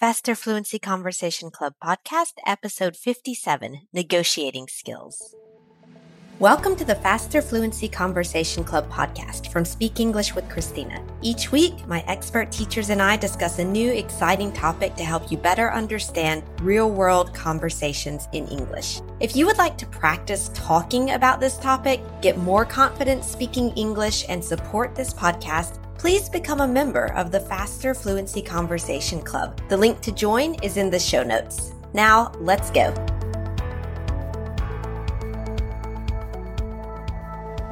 Faster Fluency Conversation Club podcast, episode 57 Negotiating Skills. Welcome to the Faster Fluency Conversation Club podcast from Speak English with Christina. Each week, my expert teachers and I discuss a new exciting topic to help you better understand real world conversations in English. If you would like to practice talking about this topic, get more confidence speaking English, and support this podcast, please become a member of the Faster Fluency Conversation Club. The link to join is in the show notes. Now, let's go.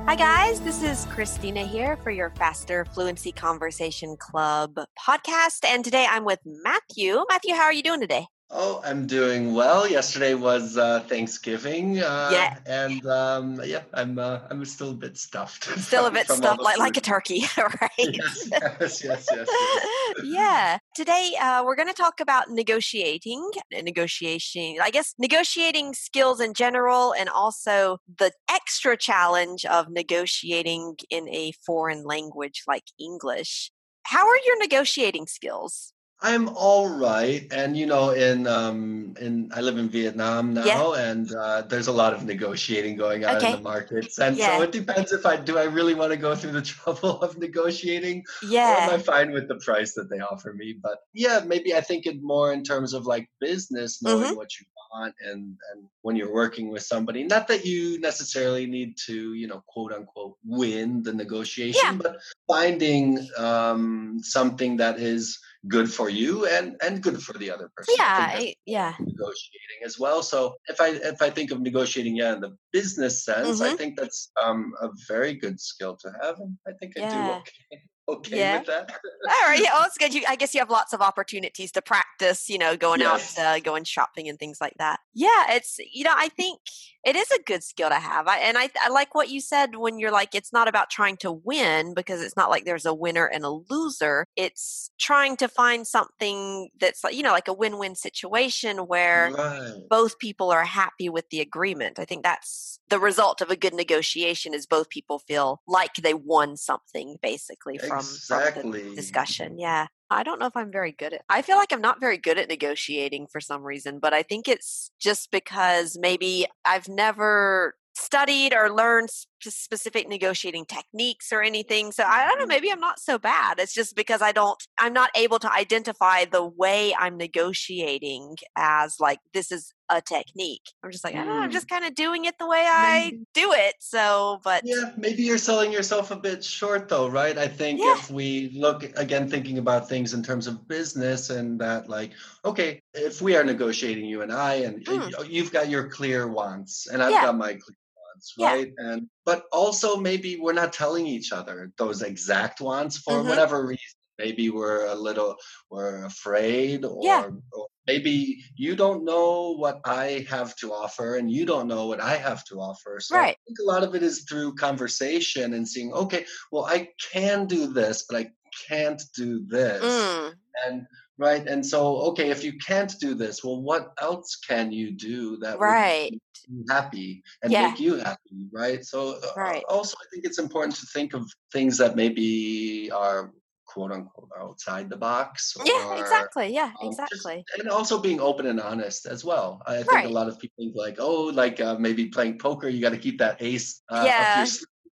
Hi, guys. This is Christina here for your Faster Fluency Conversation Club podcast. And today I'm with Matthew. Matthew, how are you doing today? Oh, I'm doing well. Yesterday was uh, Thanksgiving. Uh, yeah. And um, yeah, I'm uh, I'm still a bit stuffed. Still a bit stuffed, like, like a turkey, right? Yes, yes, yes, yes. yes. yeah. Today uh, we're going to talk about negotiating, negotiation. I guess negotiating skills in general, and also the extra challenge of negotiating in a foreign language like English. How are your negotiating skills? I'm all right, and you know, in um, in I live in Vietnam now, Yeah. and uh, there's a lot of negotiating going on in the markets, and Yeah. so it depends if I do I really want to go through the trouble of negotiating, or am I fine with the price that they offer me? But yeah, maybe I think it more in terms of like business, knowing Mm-hmm. what you want, and and when you're working with somebody, not that you necessarily need to, you know, quote unquote, win the negotiation, Yeah. but finding um, something that is good for you and and good for the other person. Yeah. I- yeah. negotiating as well. So if I if I think of negotiating, yeah, in the business sense, I Mhm. think that's um, a very good skill to have, and I think I Yeah. do okay okay Yeah. with that. All right. Yeah. Oh, it's good. You, I guess you have lots of opportunities to practice, you know, going Yes. out, uh, going shopping and things like that. Yeah. It's, you know, I think it is a good skill to have. I, and I, I like what you said when you're like, it's not about trying to win because it's not like there's a winner and a loser. It's trying to find something that's like, you know, like a win win situation where right. both people are happy with the agreement. I think that's the result of a good negotiation is both people feel like they won something basically from, from the discussion. Yeah. I don't know if I'm very good at I feel like I'm not very good at negotiating for some reason, but I think it's just because maybe I've never studied or learned specific negotiating techniques or anything. So I don't know, Mhm. maybe I'm not so bad. It's just because I don't I'm not able to identify the way I'm negotiating as like this is a technique. I'm just like, I don't know, I'm Mm. just kind of doing it the way I do it. So, but Yeah, maybe you're selling yourself a bit short, though, right? I think Yeah. if we look again, thinking about things in terms of business and that, like, okay, if we are negotiating, you and I, and Mm. you've got your clear wants, and I've Yeah. got my clear wants, Yeah. right? And but also maybe we're not telling each other those exact wants for Mhm. whatever reason. Maybe we're a little we're afraid, or, Yeah. or maybe you don't know what I have to offer, and you don't know what I have to offer. So Right. I think a lot of it is through conversation and seeing, okay, well, I can do this, but I can't do this. Mm, And right. And so, okay, if you can't do this, well, what else can you do that right. would make you happy and Yeah. make you happy? Right. So, uh, Right. also, I think it's important to think of things that maybe are quote unquote outside the box. Yeah, exactly. Yeah, um, just- exactly. and also being open and honest as well. I think Right. a lot of people think like, oh, like uh, maybe playing poker, you got to keep that ace uh, Yeah.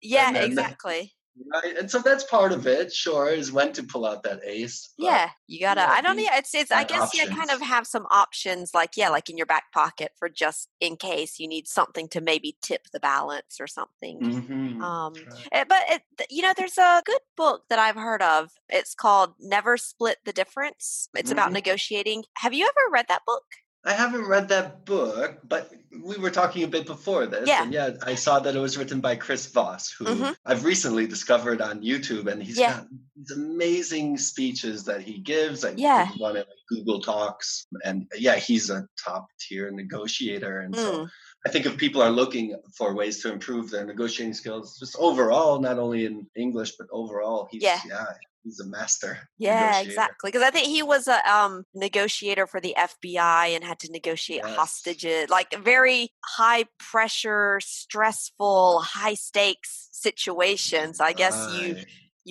Yeah, then- exactly. Right? And so that's part of it. Sure, is when to pull out that ace. Yeah, you gotta. yeah, I don't. you Yeah, it's. It's. I guess. you kind of have some options, like yeah, like in your back pocket for just in case you need something to maybe tip the balance or something. Mhm. Um, Right. eh, but it, you know, there's a good book that I've heard of. It's called "Never Split the Difference." It's about Mhm. negotiating. Have you ever read that book? I haven't read that book, but we were talking a bit before this. Yeah. And yeah, I saw that it was written by Chris Voss, who Mhm. I've recently discovered on YouTube. And he's Yeah. got these amazing speeches that he gives. I Yeah. at like Google Talks. And yeah, he's a top tier negotiator. And so Mm, I think if people are looking for ways to improve their negotiating skills, just overall, not only in English, but overall, he's, Yeah. yeah, he's a master. yeah, exactly. Because I think he was a um, negotiator for the FBI and had to negotiate Yes. hostages, like very high pressure, stressful, high stakes situations. I guess you Right. you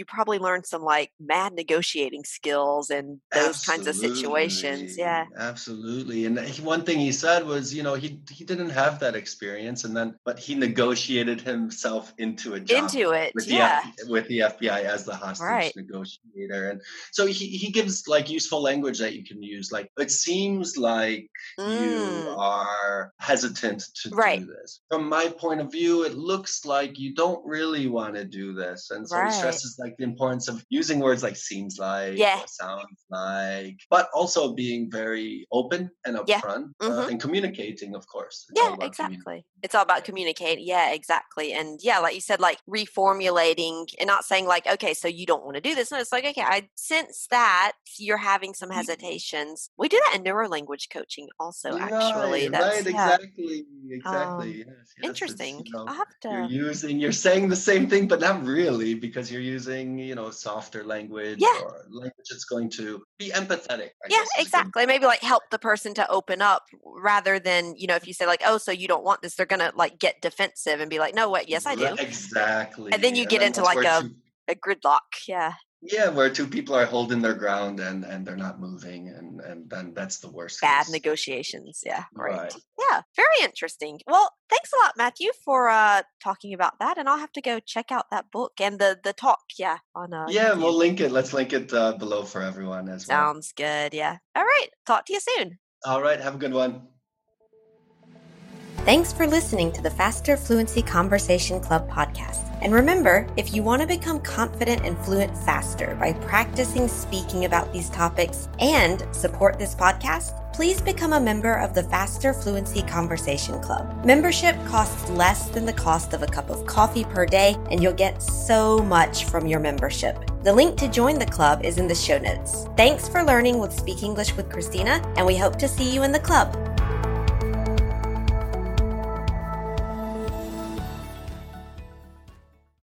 probably learned some like mad negotiating skills and those Absolutely. kinds of situations. Yeah. Absolutely. And one thing he said was, you know, he he didn't have that experience and then but he negotiated himself into a job into it with yeah. the with the FBI as the hostage right. negotiator. And so he, he gives like useful language that you can use. Like it seems like mm. you are hesitant to right. do this. From my point of view, it looks like you don't really want to do this. And so right. he stresses like the importance of using words like seems like, yeah. sounds like, but also being very open and upfront yeah. Uh, mm-hmm. uh, and communicating, of course. It's yeah, exactly. It's all about communicating. Yeah, exactly. And yeah, like you said, like reformulating and not saying like, okay, so you don't want to do this. No, it's like, okay, I sense that you're having some mm-hmm. hesitations. We do that in neuro language coaching also, right, actually. That's, right, exactly. Yeah. Exactly. Um, yes, yes, interesting. You know, I'll have to... You're using, you're saying the same thing, but not really because you're using, you know, softer language yeah. or language that's going to be empathetic. I yeah, exactly. Maybe like help the person to open up rather than, you know, if you say like, oh, so you don't want this, they're going to like get defensive and be like, no, what? Yes, I do. Exactly. And then you and get into like a, a gridlock. Yeah yeah where two people are holding their ground and and they're not moving and and then that's the worst bad case. negotiations yeah great right. yeah very interesting. Well thanks a lot matthew for uh talking about that and i'll have to go check out that book and the the talk yeah on uh yeah we'll link it. Let's link it uh, below for everyone as well. Sounds good yeah. All right talk to you soon. All right have a good one Thanks for listening to the Faster Fluency Conversation Club podcast. And remember, if you want to become confident and fluent faster by practicing speaking about these topics and support this podcast, please become a member of the Faster Fluency Conversation Club. Membership costs less than the cost of a cup of coffee per day, and you'll get so much from your membership. The link to join the club is in the show notes. Thanks for learning with Speak English with Christina, and we hope to see you in the club.